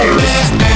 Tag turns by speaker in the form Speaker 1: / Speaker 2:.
Speaker 1: Networks.